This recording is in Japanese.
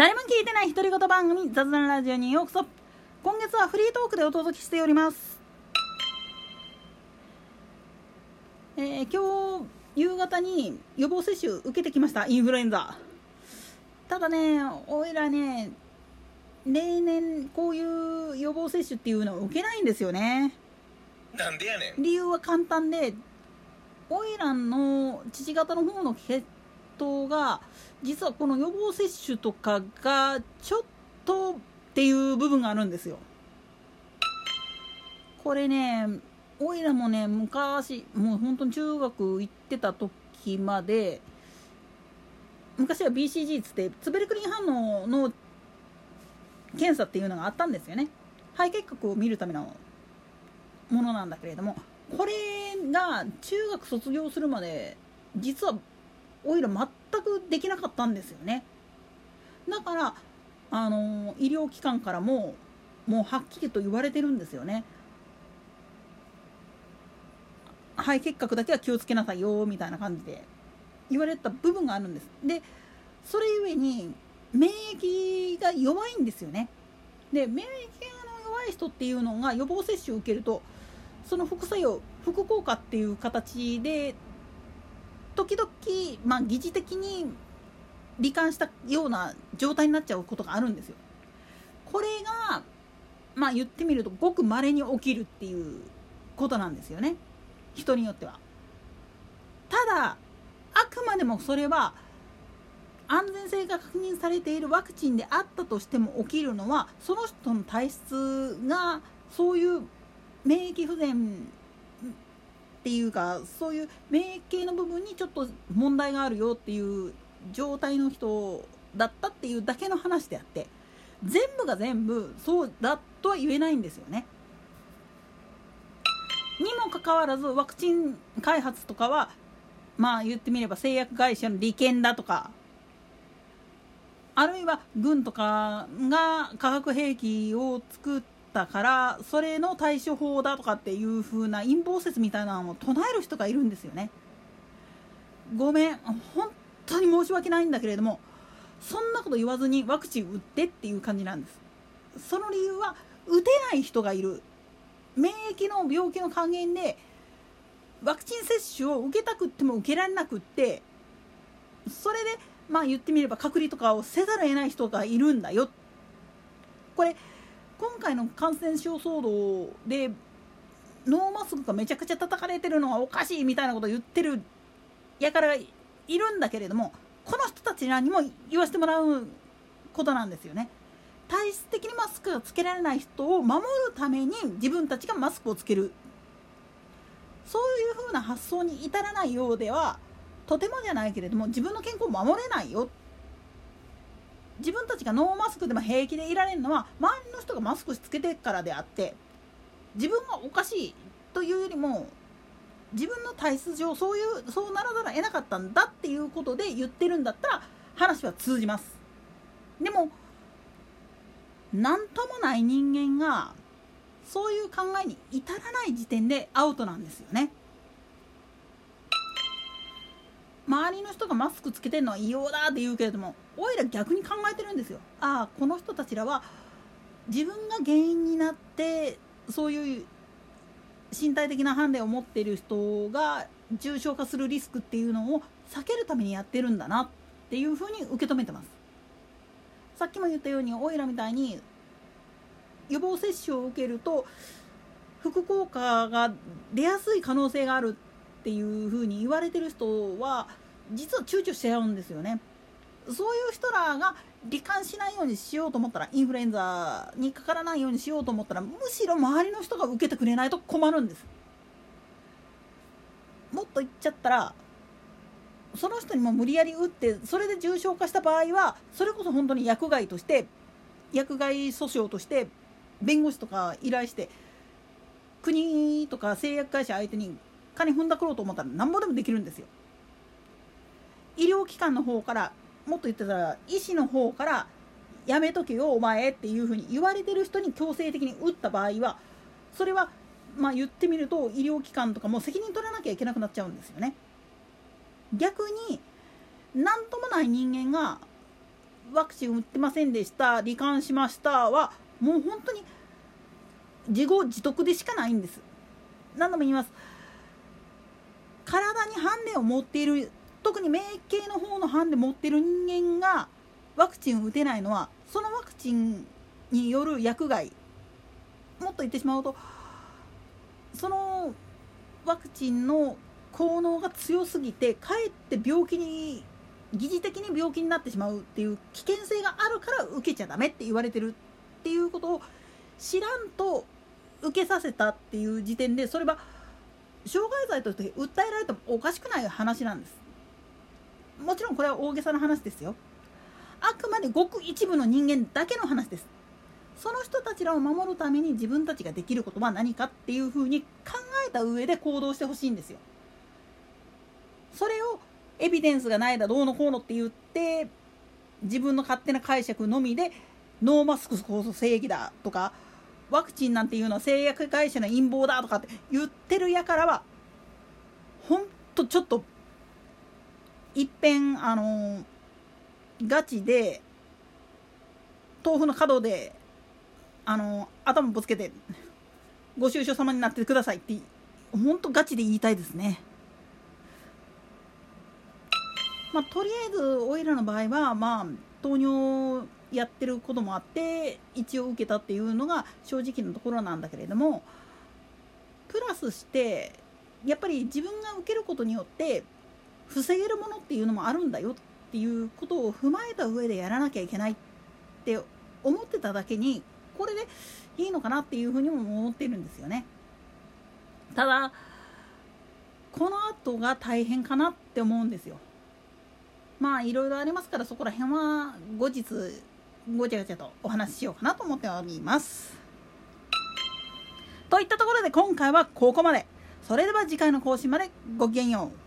誰も聞いてない独り言番組雑談ラジオにようこそ今月はフリートークでお届けしております。えー、今日夕方に予防接種受けてきましたインフルエンザ。ただねおいらね例年こういう予防接種っていうのを受けないんですよね。なんでやねん。理由は簡単でオイランの父方の方の血統が実はこの予防接種とかがちょっとっていう部分があるんですよ。これねオイラもね昔もう本当に中学行ってた時まで昔は BCG つってツベルクリン反応の検査っていうのがあったんですよね。肺結核を見るためのものなんだけれどもこれが中学卒業するまで実はオイラ全くできなかったんですよね。だからあの医療機関からももうはっきりと言われてるんですよね。肺結核だけは気をつけなさいよみたいな感じで言われた部分があるんです。でそれゆえに免疫が弱いんですよね。で免疫が弱い人っていうのが予防接種を受けるとその副作用副効果っていう形で時々、まあ、疑似的に罹患したような状態になっちゃうことがあるんですよ。これが、まあ、言ってみるとごく稀に起きるっていうことなんですよね人によっては。ただあくまでもそれは安全性が確認されているワクチンであったとしても起きるのはその人の体質がそういう免疫不全っていうかそういう免疫系の部分にちょっと問題があるよっていう状態の人だったっていうだけの話であって全部が全部そうだとは言えないんですよね。にもかかわらずワクチン開発とかはまあ言ってみれば製薬会社の利権だとかあるいは軍とかが化学兵器を作ってたからそれの対処法だとかっていう風な陰謀説みたいなのを唱える人がいるんですよね。ごめん本当に申し訳ないんだけれどもそんなこと言わずにワクチン打ってっていう感じなんです。その理由は打てない人がいる。免疫の病気の還元でワクチン接種を受けたくっても受けられなくってそれでまあ言ってみれば隔離とかをせざるを得ない人がいるんだよ。これ今回の感染症騒動でノーマスクがめちゃくちゃ叩かれてるのはおかしいみたいなことを言ってるやからいるんだけれどもこの人たちらにも言わせてもらうことなんですよね。体質的にマスクがつけられない人を守るために自分たちがマスクをつけるそういうふうな発想に至らないようではとてもじゃないけれども自分の健康を守れないよ自分たちがノーマスクでも平気でいられるのは周りの人がマスクつけてからであって自分がおかしいというよりも自分の体質上そういうそうならざるを得なかったんだっていうことで言ってるんだったら話は通じます。でも何ともない人間がそういう考えに至らない時点でアウトなんですよね。周りの人がマスクつけてるのは異様だって言うけれどもおいら逆に考えてるんですよ。ああこの人たちらは自分が原因になってそういう身体的なハンデを持っている人が重症化するリスクっていうのを避けるためにやってるんだなっていうふうに受け止めてます。さっきも言ったようにオイラみたいに予防接種を受けると副効果が出やすい可能性があるっていうふうに言われてる人は実は躊躇しちゃうんですよね。そういう人らが罹患しないようにしようと思ったらインフルエンザにかからないようにしようと思ったらむしろ周りの人が受けてくれないと困るんです。もっと言っちゃったらその人にも無理やり打ってそれで重症化した場合はそれこそ本当に薬害として薬害訴訟として弁護士とか依頼して国とか製薬会社相手に金踏んだくろうと思ったら何ぼでもできるんですよ。医療機関の方からもっと言ってたら医師の方からやめとけよお前っていうふうに言われてる人に強制的に打った場合はそれはまあ言ってみると医療機関とかも責任取らなきゃいけなくなっちゃうんですよね。逆に何ともない人間がワクチン打ってませんでした罹患しましたはもう本当に自業自得でしかないんです何度も言います体にハンデを持っている特に免疫系の方のハンデ持ってる人間がワクチンを打てないのはそのワクチンによる薬害もっと言ってしまうとそのワクチンの効能が強すぎてかえって病気に疑似的に病気になってしまうっていう危険性があるから受けちゃダメって言われてるっていうことを知らんと受けさせたっていう時点でそれは傷害罪として訴えられてもおかしくない話なんです。もちろんこれは大げさな話ですよ。あくまでごく一部の人間だけの話です。その人たちらを守るために自分たちができることは何かっていうふうに考えた上で行動してほしいんですよ。それをエビデンスがないだどうのこうのって言って自分の勝手な解釈のみでノーマスクこそ正義だとかワクチンなんていうのは製薬会社の陰謀だとかって言ってるやからはほんとちょっといっぺんあのガチで豆腐の角であの頭ぶつけて ご愁傷様になってくださいってほんとガチで言いたいですね。まあ、とりあえずおいらの場合はまあ糖尿やってることもあって一応受けたっていうのが正直なところなんだけれどもプラスしてやっぱり自分が受けることによって防げるものっていうのもあるんだよっていうことを踏まえた上でやらなきゃいけないって思ってただけにこれでいいのかなっていうふうにも思ってるんですよね。ただこの後が大変かなって思うんですよ。まあいろいろありますからそこら辺は後日ごちゃごちゃとお話ししようかなと思っております。といったところで今回はここまで。それでは次回の更新までごきげんよう。